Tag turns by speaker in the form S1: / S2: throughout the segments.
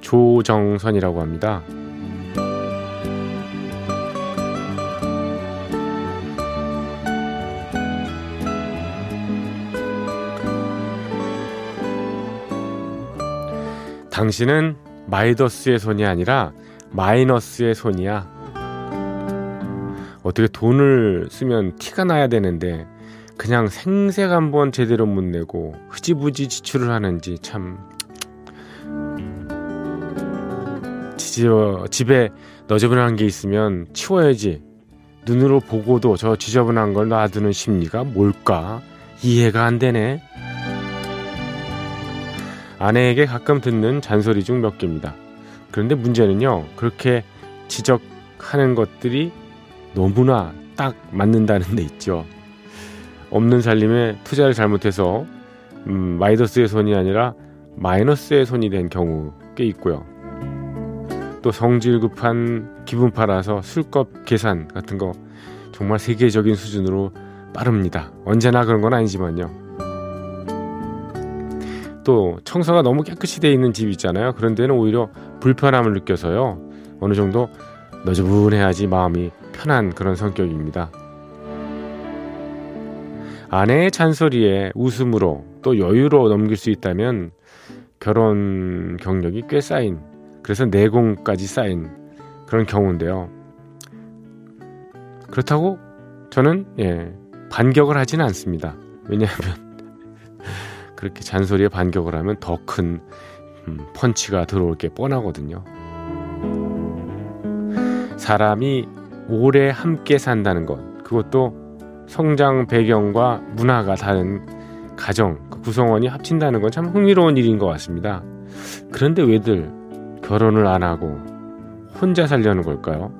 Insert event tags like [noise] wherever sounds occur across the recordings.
S1: 조정선이라고 합니다. 당신은 마이더스의 손이 아니라 마이너스의 손이야. 어떻게 돈을 쓰면 티가 나야 되는데 그냥 생색 한번 제대로 못 내고 흐지부지 지출을 하는지 참 지저, 집에 너저분한 게 있으면 치워야지 눈으로 보고도 저 지저분한 걸 놔두는 심리가 뭘까 이해가 안 되네 아내에게 가끔 듣는 잔소리 중 몇 개입니다 그런데 문제는요 그렇게 지적하는 것들이 너무나 딱 맞는다는 데 있죠. 없는 살림에 투자를 잘못해서 음, 마이너스의 손이 아니라 마이너스의 손이 된 경우 꽤 있고요. 또 성질 급한 기분 팔아서 술값 계산 같은 거 정말 세계적인 수준으로 빠릅니다. 언제나 그런 건 아니지만요. 또 청소가 너무 깨끗이 돼 있는 집 있잖아요. 그런 데는 오히려 불편함을 느껴서요. 어느 정도 너저분해야지 마음이 편한 그런 성격입니다. 아내의 잔소리에 웃음으로 또 여유로 넘길 수 있다면 결혼 경력이 꽤 쌓인 그래서 내공까지 쌓인 그런 경우인데요. 그렇다고 저는 예, 반격을 하지는 않습니다. 왜냐하면 [laughs] 그렇게 잔소리에 반격을 하면 더큰 음, 펀치가 들어올 게 뻔하거든요. 사람이 오래 함께 산다는 것, 그것도 성장 배경과 문화가 다른 가정, 그 구성원이 합친다는 건 참 흥미로운 일인 것 같습니다. 그런데 왜들 결혼을 안 하고 혼자 살려는 걸까요?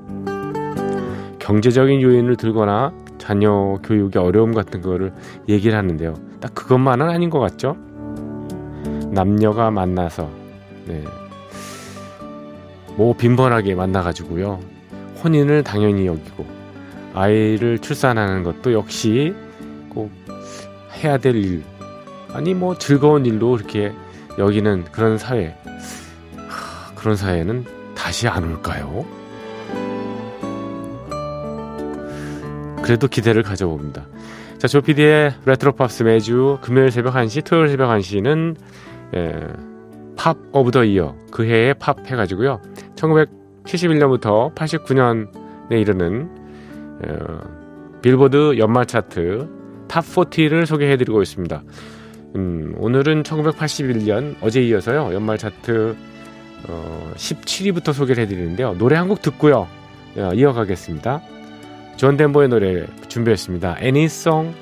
S1: 경제적인 요인을 들거나 자녀 교육의 어려움 같은 거를 얘기를 하는데요. 딱 그것만은 아닌 것 같죠? 남녀가 만나서, 네. 뭐 빈번하게 만나가지고요. 혼인을 당연히 여기고 아이를 출산하는 것도 역시 꼭 해야 될 일. 아니 뭐 즐거운 일로 이렇게 여기는 그런 사회. 하, 그런 사회는 다시 안 올까요? 그래도 기대를 가져봅니다. 자, 조피디의 레트로 팝스 매주 금요일 새벽 1시, 토요일 새벽 1시는 예, Pop of the Year 그 해에 팝 해가지고요. 71년부터 89년에 이르는 어, 빌보드 연말 차트 top 40를 소개해드리고 있습니다. 음, 오늘은 1981년 어제 이어서요 연말 차트 어, 17위부터 소개를 해드리는데요 노래 한 곡 듣고요 어, 이어가겠습니다. 존 덴버의 노래 준비했습니다. Annie's Song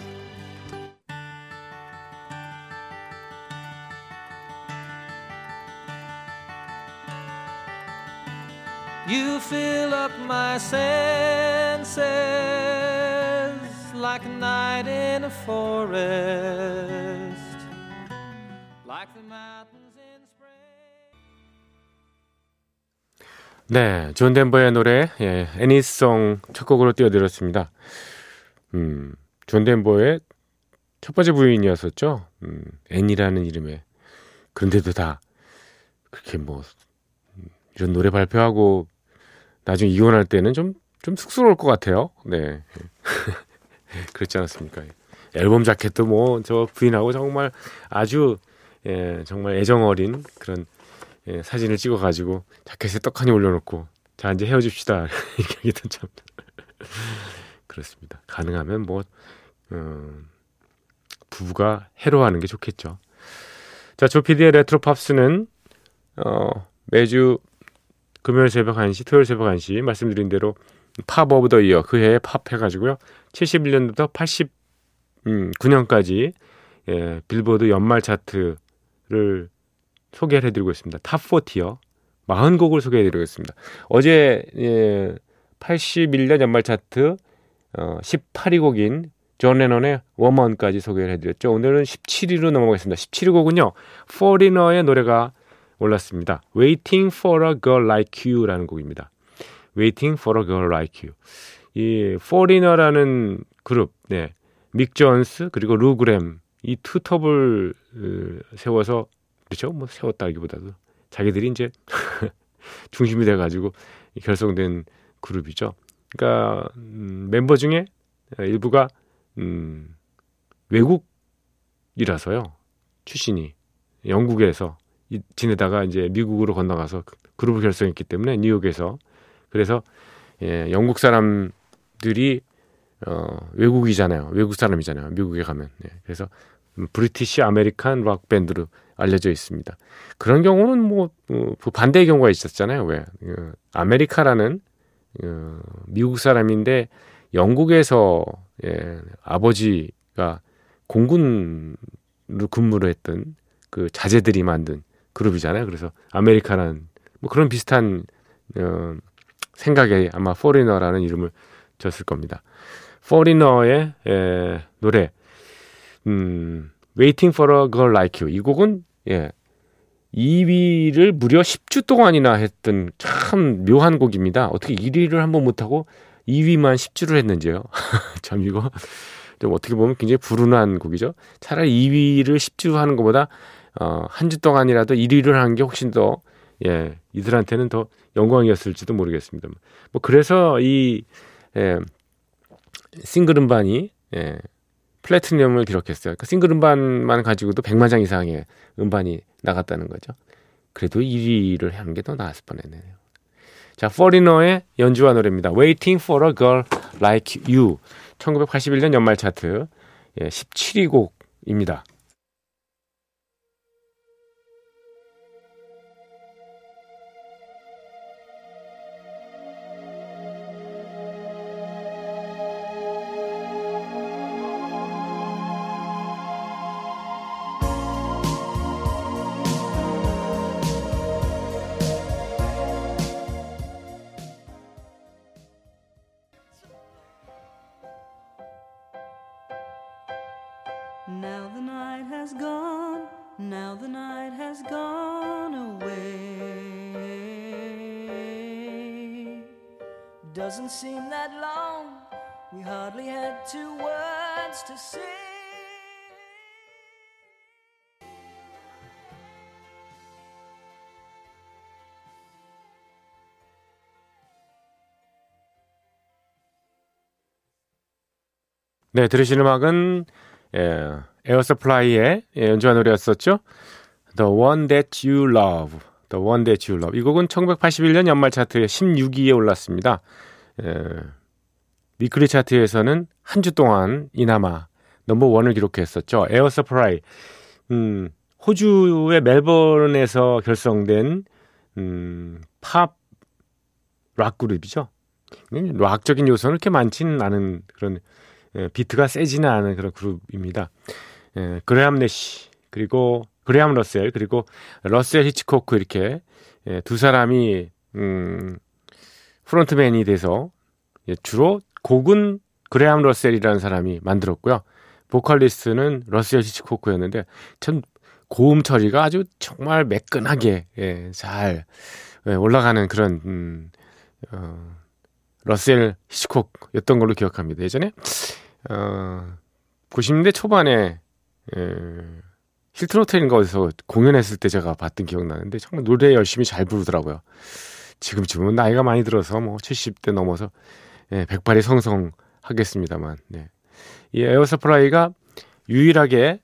S1: 네, 존 덴버의 노래 예, Annie Song 첫 곡으로 띄워드렸습니다. 음, 존 덴버의 첫 번째 부인이었었죠. 음, 애니라는 이름에 그런데도 다 그렇게 뭐 이런 노래 발표하고 나중에 이혼할 때는 좀, 좀 쑥스러울 것 같아요. 네. [laughs] 그렇지 않았습니까? 앨범 자켓도 뭐, 저 부인하고 정말 아주, 예, 정말 애정 어린 그런, 예, 사진을 찍어가지고 자켓에 떡하니 올려놓고, 자, 이제 헤어집시다. [laughs] 이렇게 하기도 참. [laughs] 그렇습니다. 가능하면 뭐, 음, 부부가 해로하는 게 좋겠죠. 자, 조피디의 레트로 팝스는, 어, 매주 금요일 새벽 1시, 토요일 새벽 1시 말씀드린 대로 Pop of the Year 그 해에 팝 해가지고요. 71년부터 89년까지 예, 빌보드 연말 차트를 소개를 해드리고 있습니다. Top 40요. 40곡을 소개해드리겠습니다. 어제 예, 81년 연말 차트 어, 18위 곡인 존 레논의 Woman까지 소개를 해드렸죠. 오늘은 17위로 넘어가겠습니다. 17위 곡은요. Foreigner의 노래가 올랐습니다. Waiting for a Girl Like You라는 곡입니다. Waiting for a Girl Like You. 이 포리너라는 그룹, 네. 믹 존스 그리고 루그램 이 투톱을 어, 세워서 그렇죠? 뭐 세웠다기보다도 자기들이 이제 [laughs] 중심이 돼 가지고 결성된 그룹이죠. 그러니까 음, 멤버 중에 일부가 음, 외국이라서요. 출신이 영국에서 지내다가 이제 미국으로 건너가서 그 그룹을 결성했기 때문에 뉴욕에서 그래서 예, 영국 사람들이 어, 외국이잖아요. 외국 사람이잖아요. 미국에 가면. 네. 그래서 British American 락 밴드로 알려져 있습니다. 그런 경우는 뭐, 어, 그 반대의 경우가 있었잖아요. 왜? 어, America라는 어, 미국 사람인데 영국에서 예, 아버지가 공군으로 근무를 했던 그 자제들이 만든 그룹이잖아요. 그래서 아메리카라는 뭐 그런 비슷한 어, 생각에 아마 포리너라는 이름을 줬을 겁니다. 포리너의 예, 노래 음, Waiting for a Girl Like You 이 곡은 예, 2위를 무려 10주 동안이나 했던 참 묘한 곡입니다. 어떻게 1위를 한번 못하고 2위만 10주를 했는지요. [laughs] 참 이거 좀 어떻게 보면 굉장히 불운한 곡이죠. 차라리 2위를 10주 하는 것보다 어, 한 주 동안이라도 1위를 하는 게 훨씬 더 예, 이들한테는 더 영광이었을지도 모르겠습니다. 뭐 그래서 이 예, 싱글 음반이 예, 플래티넘을 기록했어요. 그 싱글 음반만 가지고도 100만 장 이상의 음반이 나갔다는 거죠. 그래도 1위를 하는 게 더 나았을 뻔했네요. 자, 포리너의 연주와 노래입니다. Waiting for a Girl Like You. 1981년 연말 차트 예, 17위 곡입니다.
S2: Doesn't seem that long, we hardly had two words to say.
S1: 네, 들으신 음악은 예, 에어서플라이의 예, 연주한 노래였었죠. The One That You Love. The One That You Love. 이 곡은 1981년 연말 차트에 16위에 올랐습니다. 예, weekly 차트에서는 한 주 동안 이나마 number one을 기록했었죠. Air Supply. 음, 호주의 멜버른에서 결성된 음, 팝락 그룹이죠. 락적인 요소는 그렇게 많지는 않은 그런 예, 비트가 세지는 않은 그런 그룹입니다. 예, 그레함 내시 그리고 그레함 러셀 그리고 러셀 히치코크 이렇게 예, 두 사람이 음, frontman이 돼서 예, 주로 곡은 그레함 러셀이라는 사람이 만들었고요. 보컬리스트는 러셀 히치코크였는데 참 고음 처리가 아주 정말 매끈하게 예, 잘 예, 올라가는 그런 음, 어, 러셀 히치콕이었던 걸로 기억합니다. 예전에 어, 90년대 초반에 예, 힐튼 호텔인가 어디서 공연했을 때 제가 봤던 기억나는데 정말 노래 열심히 잘 부르더라고요. 지금쯤은 나이가 많이 들어서 뭐 70대 넘어서 예, 백발이 성성하겠습니다만 네. 이 Air Supply가 유일하게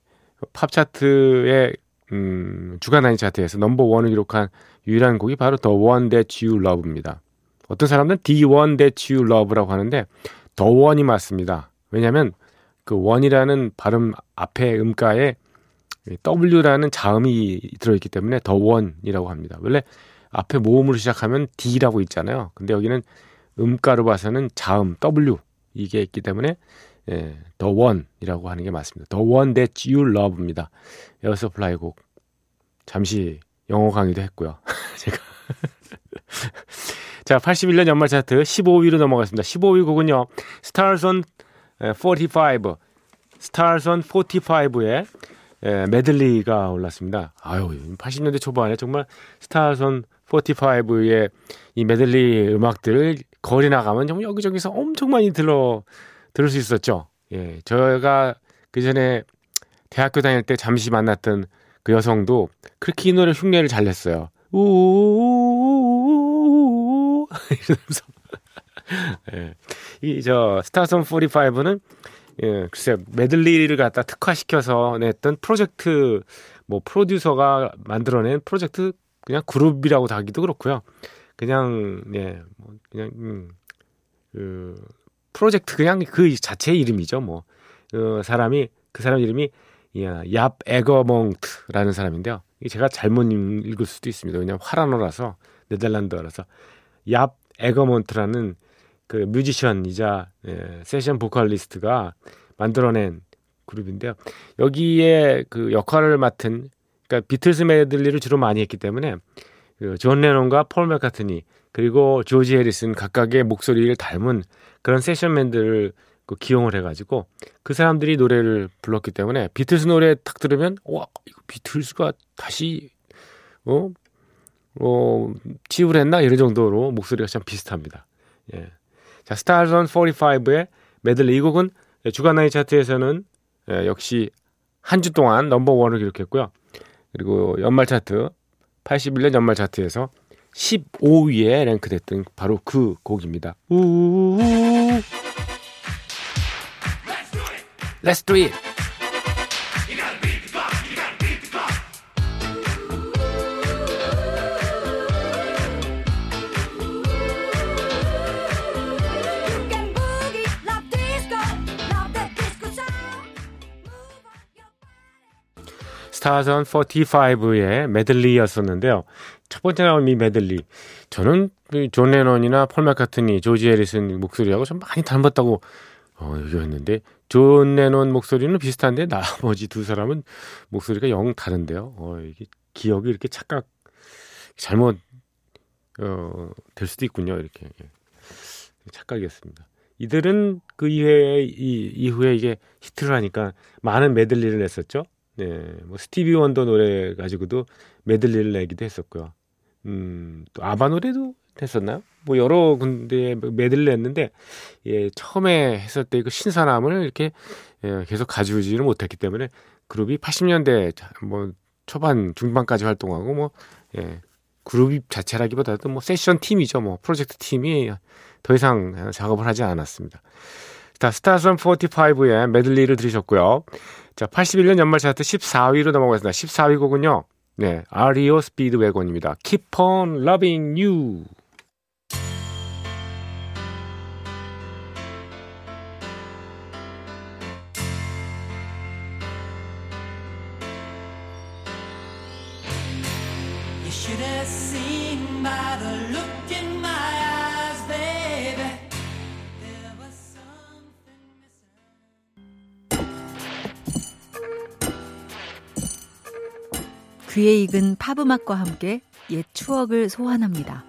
S1: 팝 차트의 음, 주간 아닌 차트에서 number one을 기록한 유일한 곡이 바로 One That You Love입니다. 어떤 사람들은 The One That You Love라고 하는데 the one이 맞습니다. 왜냐하면 그 one이라는 발음 앞에 음가에 W라는 자음이 들어있기 때문에 the one이라고 합니다. 원래 앞에 모음으로 시작하면 the라고 읽잖아요. 근데 여기는 음가로 봐서는 자음 W 이게 있기 때문에 예, the one이라고 하는 게 맞습니다. The One That You Love입니다. Air Supply 곡 잠시 영어 강의도 했고요. [laughs] 제가 자, 81년 연말 차트 15위로 넘어갔습니다. 15위 곡은요. Stars on 45. Stars on 45의 메들리가 올랐습니다. 아유, 80년대 초반에 정말 45의 이 메들리 음악들을 거리 나가면 정말 여기저기서 엄청 많이 들어 들을 수 있었죠. 예, 저희가 그 전에 대학교 다닐 때 잠시 만났던 그 여성도 그렇게 이 노래 흉내를 잘 냈어요. 우우우우우우 이러면서 [laughs] 예. 이저 스타선 45는 예, 글쎄 메들리를 갖다 특화시켜서 냈던 프로젝트 뭐 프로듀서가 만들어낸 프로젝트 그냥 그룹이라고 하기도 그렇고요. 그냥 예, 뭐 그냥 음, 그 프로젝트 그냥 그 자체 이름이죠. 뭐 그 사람이 그 사람 이름이 얍 에거몽트라는 사람인데요. 제가 잘못 읽을 수도 있습니다. 왜냐하면 화란어라서 네덜란드어라서 얍 에거몬트라는 그 뮤지션이자 예, 세션 보컬리스트가 만들어낸 그룹인데요. 여기에 그 역할을 맡은 그러니까 비틀스 메들리를 주로 많이 했기 때문에 그 존 레논과 폴 맥카트니 그리고 조지 해리슨 각각의 목소리를 닮은 그런 session man들을 그 기용을 해가지고 그 사람들이 노래를 불렀기 때문에 비틀스 노래 탁 들으면 와 이거 비틀스가 다시 어? 어, 치유를 했나 이런 정도로 목소리가 참 비슷합니다. 예. 자, Stars on 45의 메들리 이 곡은 주간 나이 차트에서는 예, 역시 한 주 동안 넘버 원을 기록했고요. 그리고 연말 차트 81년 연말 차트에서 15위에 랭크됐던 바로 그 곡입니다. 우우우. Let's do it.
S2: Stars on
S1: 45의 메들리였었는데요. 첫 번째 나온 이 메들리. 저는 그 존 레논이나 폴 마카트니, 조지 해리슨 목소리하고 좀 많이 닮았다고 어, 얘기했는데 존 레논 목소리는 비슷한데 나머지 두 사람은 목소리가 영 다른데요. 어, 이게 기억이 이렇게 착각 잘못 어, 될 수도 있군요. 이렇게 예. 착각이었습니다. 이들은 그 이후에 이 이후에 이게 히트를 하니까 많은 메들리를 냈었죠. 네, 뭐 스티비 원더 노래 가지고도 메들리를 내기도 했었고요. 음, 또 아바 노래도 했었나요? 뭐 여러 군데 메들리 냈는데 예, 처음에 했을 때 그 신선함을 이렇게 예, 계속 가져오지는 못했기 때문에 그룹이 80년대 뭐 초반 중반까지 활동하고 뭐 예, 그룹 자체라기보다도 뭐 세션 팀이죠. 뭐 프로젝트 팀이 더 이상 작업을 하지 않았습니다. 자, 스타선 45의 메들리를 들으셨고요. 자, 81년 연말 차트 14위로 넘어가겠습니다. 14위 곡은요. 네, 아리오 스피드 웨건입니다. Keep on loving you.
S3: 귀에 익은 팝음악과 함께 옛 추억을 소환합니다.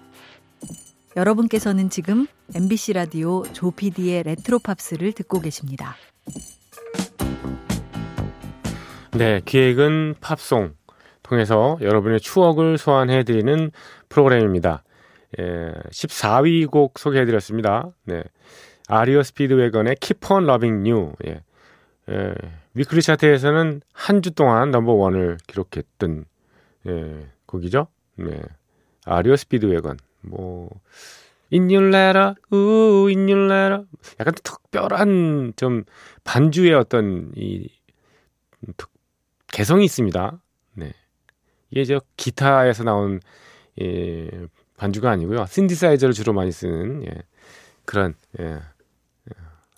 S3: 여러분께서는 지금 MBC 라디오 조피디의 레트로 팝스를 듣고 계십니다.
S1: 네, 귀에 익은 팝송 통해서 여러분의 추억을 소환해드리는 프로그램입니다. 예, 14위 곡 소개해드렸습니다. 네, REO Speedwagon의 Keep on Loving You. 예, 예, weekly 차트에서는 한 주 동안 number one을 기록했던 예, 곡이죠. 네, REO Speedwagon. 뭐 In Your Letter, 우 In Your Letter. 약간 특별한 좀 반주의 어떤 이 특- 개성이 있습니다. 네. 이게 저 기타에서 나온 예, 반주가 아니고요. 신디사이저를 주로 많이 쓰는 예, 그런 예,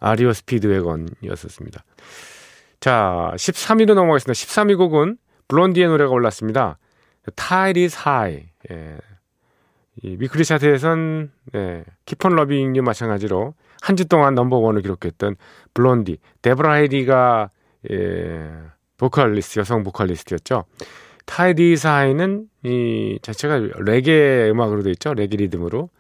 S1: REO Speedwagon이었었습니다. 자, 13위로 넘어가겠습니다. 13위 곡은 블론디의 노래가 올랐습니다. Tide is High. 예. 이 weekly 차트에선 네, Keep On Loving You 마찬가지로 한 주 동안 넘버 원을 기록했던 블론디 데브라 해리가 예, 보컬리스트 여성 보컬리스트였죠. Tide Is High는 이 자체가 레게 음악으로 돼 있죠. 레게 리듬으로.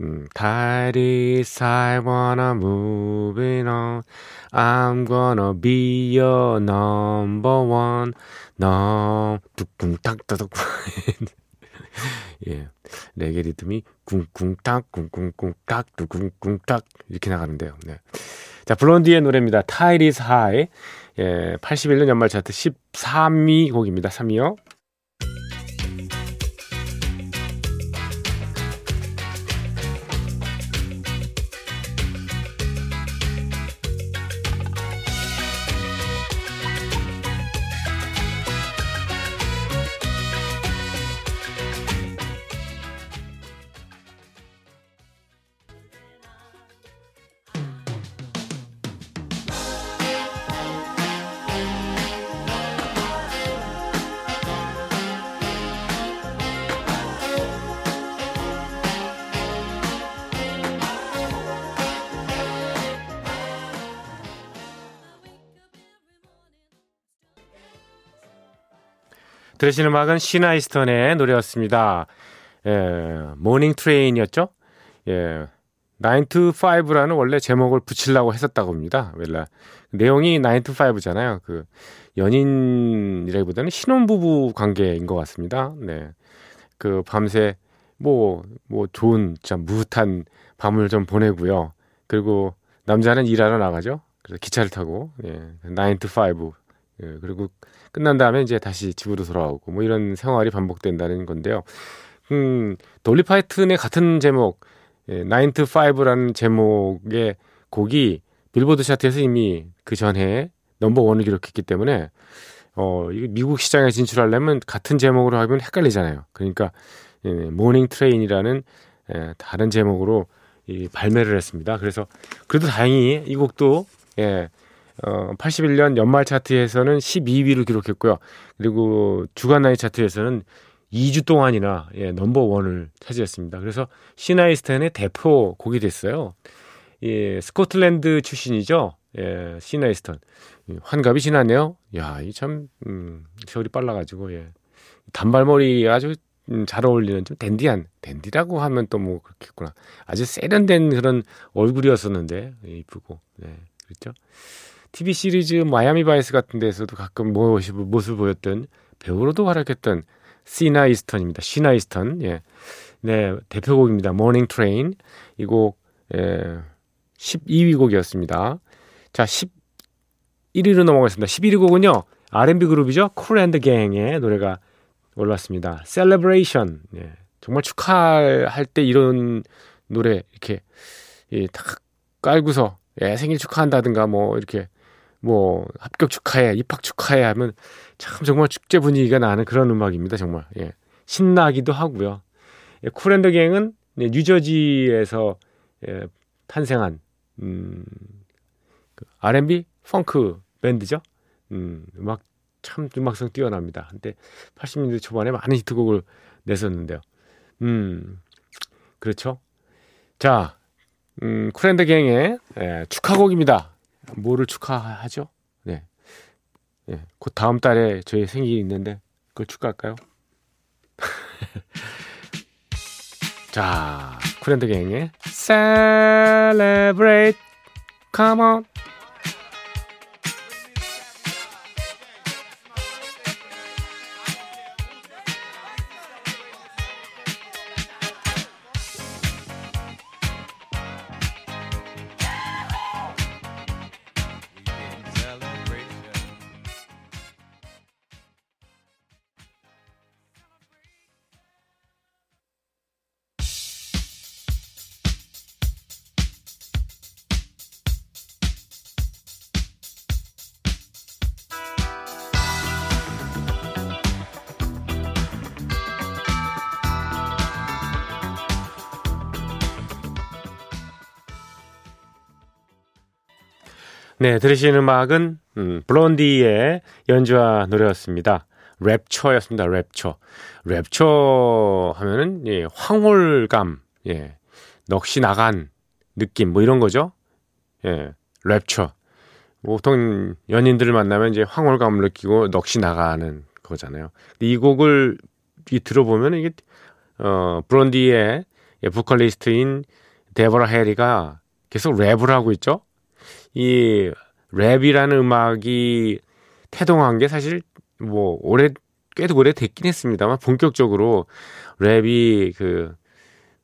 S1: 음, 타이디스 하이 wanna move it on. I'm gonna be your number one. 넘 뚝궁딱 따닥 [laughs] 예. 레게 리듬이 쿵쿵딱 쿵쿵쿵딱 뚝궁쿵딱 이렇게 나가는데요. 네. 자, 블론디의 노래입니다. Tide Is High. 예, 81년 연말 차트 13위 곡입니다. 3위요. 들으시는 음악은 시나 이스턴의 노래였습니다. 예, Morning Train이었죠? 예. 9 to 5라는 원래 제목을 붙이려고 했었다고 합니다. 원래 내용이 9 to 5잖아요. 그 연인이라기보다는 신혼부부 관계인 것 같습니다. 네. 그 밤새 뭐, 뭐 좋은, 참 므흣한 밤을 좀 보내고요. 그리고 남자는 일하러 나가죠. 그래서 기차를 타고, 예, 9 to 5. 예, 그리고 끝난 다음에 이제 다시 집으로 돌아오고 뭐 이런 생활이 반복된다는 건데요. 음, 돌리 파튼의 같은 제목, 예, 9 to 5라는 제목의 곡이 빌보드 차트에서 이미 그 전에 넘버 원을 기록했기 때문에 어, 미국 시장에 진출하려면 같은 제목으로 하면 헷갈리잖아요. 그러니까 예, Morning Train이라는 예, 다른 제목으로 이 발매를 했습니다. 그래서 그래도 다행히 이 곡도 예, 어, 81년 연말 차트에서는 12위를 기록했고요. 그리고 주간 나이 차트에서는 2주 동안이나 예, 넘버 원을 차지했습니다. 그래서 시나 이스턴의 대표 곡이 됐어요. 예, 스코틀랜드 출신이죠. 예, 시나 이스턴. 환갑이 지났네요. 야, 이 참, 음, 세월이 빨라가지고, 예. 단발머리 아주 음, 잘 어울리는 좀 댄디한, 댄디라고 하면 또 뭐 그렇겠구나. 아주 세련된 그런 얼굴이었었는데, 예, 이쁘고, 네, 그렇죠. TV 시리즈 Miami Vice 같은 데서도 가끔 모습, 모습 보였던 배우로도 활약했던 시나 이스턴입니다. 시나 이스턴. 예. 네, 대표곡입니다. Morning Train. 이 곡, 예, 12위 곡이었습니다. 자, 11위로 넘어가겠습니다. 11위 곡은요, R&B 그룹이죠. Kool and Gang의 노래가 올랐습니다. Celebration. 예, 정말 축하할 때 이런 노래 이렇게 예, 탁 깔고서 예, 생일 축하한다든가 뭐 이렇게 뭐 합격 축하해, 입학 축하해 하면 참 정말 축제 분위기가 나는 그런 음악입니다. 정말 예. 신나기도 하고요. 예, 쿨앤더 갱은 예, 뉴저지에서 예, 탄생한 음, 그 R&B 펑크 밴드죠. 음, 음악 참 음악성 뛰어납니다. 근데 80년대 초반에 많은 히트곡을 냈었는데요. 음, 그렇죠. 자, 음, 쿨앤더 갱의 예, 축하곡입니다. 뭐를 축하하죠? 네. 예, 곧 다음 달에 저희 생일이 있는데 그걸 축하할까요? [laughs] 자, 쿨앤더 갱의 Celebrate Come on 네, 들으시는 음악은 음, 블론디의 연주와 노래였습니다. 랩처였습니다. 랩처. 랩처 하면은 예, 황홀감, 예, 넋이 나간 느낌 뭐 이런 거죠. 예, 랩처. 보통 연인들을 만나면 이제 황홀감을 느끼고 넋이 나가는 거잖아요. 이 곡을 이 들어보면 이게 어 브론디의 예, 보컬리스트인 데버라 해리가 계속 랩을 하고 있죠. 이 랩이라는 음악이 태동한 게 사실 뭐 오래 꽤도 오래 됐긴 했습니다만 본격적으로 랩이 그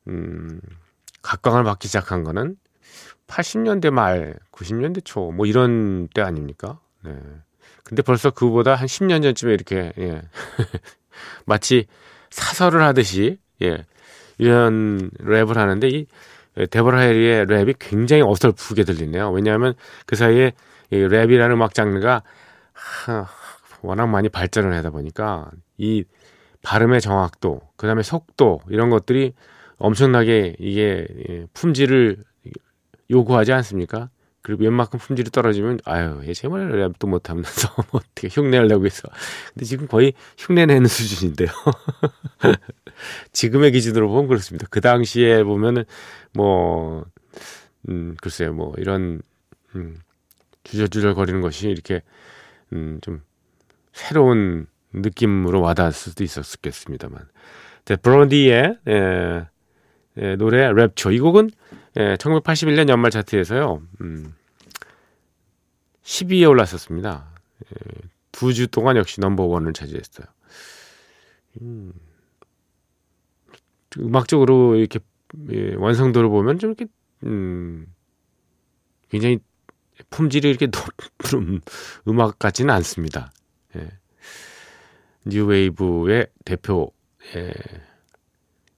S1: 음, 각광을 받기 시작한 거는 80년대 말, 90년대 초 뭐 이런 때 아닙니까? 네. 근데 벌써 그보다 한 10년 전쯤에 이렇게 예. [laughs] 마치 사설을 하듯이 예. 이런 랩을 하는데 이 데버라 해리의 랩이 굉장히 어설프게 들리네요. 왜냐하면 그 사이에 이 랩이라는 음악 장르가 하, 워낙 많이 발전을 하다 보니까 이 발음의 정확도, 그 다음에 속도 이런 것들이 엄청나게 이게 예, 품질을 요구하지 않습니까? 그리고 웬만큼 품질이 떨어지면 아유 얘 제발 랩도 못하면서 [laughs] 뭐 어떻게 흉내하려고 해서 근데 지금 거의 흉내 내는 수준인데요. [laughs] 지금의 기준으로 보면 그렇습니다. 그 당시에 보면은 뭐 음, 글쎄요 뭐 이런 음, 주저주저 거리는 것이 이렇게 음, 좀 새로운 느낌으로 와닿을 수도 있었겠습니다만. 자, 브로디의 에, 에, 노래 랩초 이 곡은 예, 1981년 연말 차트에서요. 음, 10위에 올랐었습니다. 예, 두주 동안 역시 넘버 원을 차지했어요. 음, 음악적으로 이렇게 예, 완성도를 보면 좀 이렇게 음, 굉장히 품질이 이렇게 [laughs] 높은 음악 같지는 않습니다. 예. 뉴웨이브의 대표 예,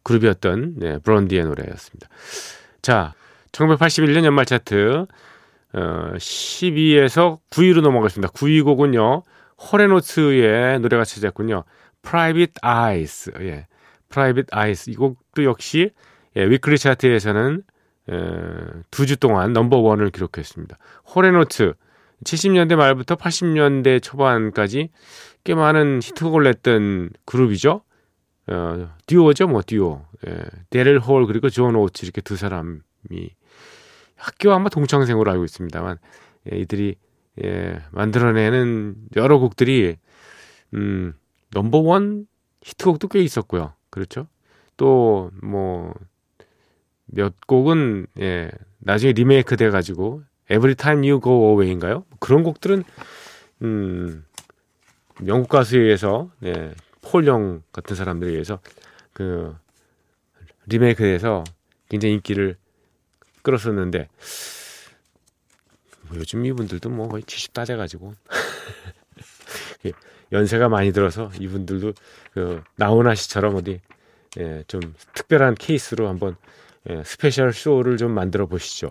S1: 그룹이었던 네, 브론디의 노래였습니다. 자, 1981년 연말 차트 어, 10위에서 9위로 넘어갔습니다. 9위 곡은요. Hall & Oates의 노래가 차지했군요. Private Eyes. 예. Private Eyes. 이 곡도 역시 예, weekly 차트에서는 에, 두주 동안 넘버 원을 기록했습니다. Hall & Oates 70년대 말부터 80년대 초반까지 꽤 많은 히트곡을 냈던 그룹이죠. 어, 듀오죠, 뭐 듀오. 예, 대릴 홀 그리고 존 오츠 이렇게 두 사람이 학교 아마 동창생으로 알고 있습니다만 예, 이들이 예, 만들어내는 여러 곡들이 음, 넘버 원 히트곡도 꽤 있었고요. 그렇죠? 또 뭐 몇 곡은 예, 나중에 리메이크 돼 가지고 Every Time You Go Away인가요? 그런 곡들은 음, 영국 가수에 의해서 예, 폴 영 같은 사람들에 의해서 그 리메이크돼서 굉장히 인기를 끌었었는데 뭐 요즘 이분들도 뭐 거의 70 따져가지고 [laughs] 연세가 많이 들어서 이분들도 그 나훈아 씨처럼 어디 예, 좀 특별한 케이스로 한번 예, 스페셜 쇼를 좀 만들어 보시죠.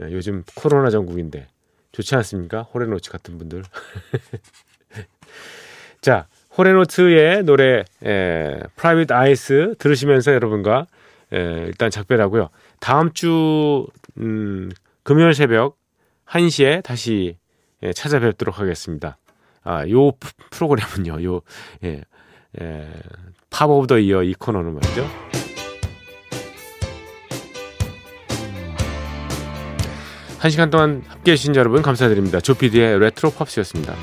S1: 예, 요즘 코로나 정국인데 좋지 않습니까? Hall & Oates 같은 분들. [laughs] 자, Hall & Oates의 노래 에, Private Eyes 들으시면서 여러분과 에, 일단 작별하고요. 다음 주 음, 금요일 새벽 1시에 다시 예, 찾아뵙도록 하겠습니다. 아, 요 프- 프로그램은요. 요 예. 예. Pop of the Year 이 코너는 말이죠. 한 시간 동안 함께 해주신 여러분 감사드립니다. 조피디의 레트로 팝스였습니다.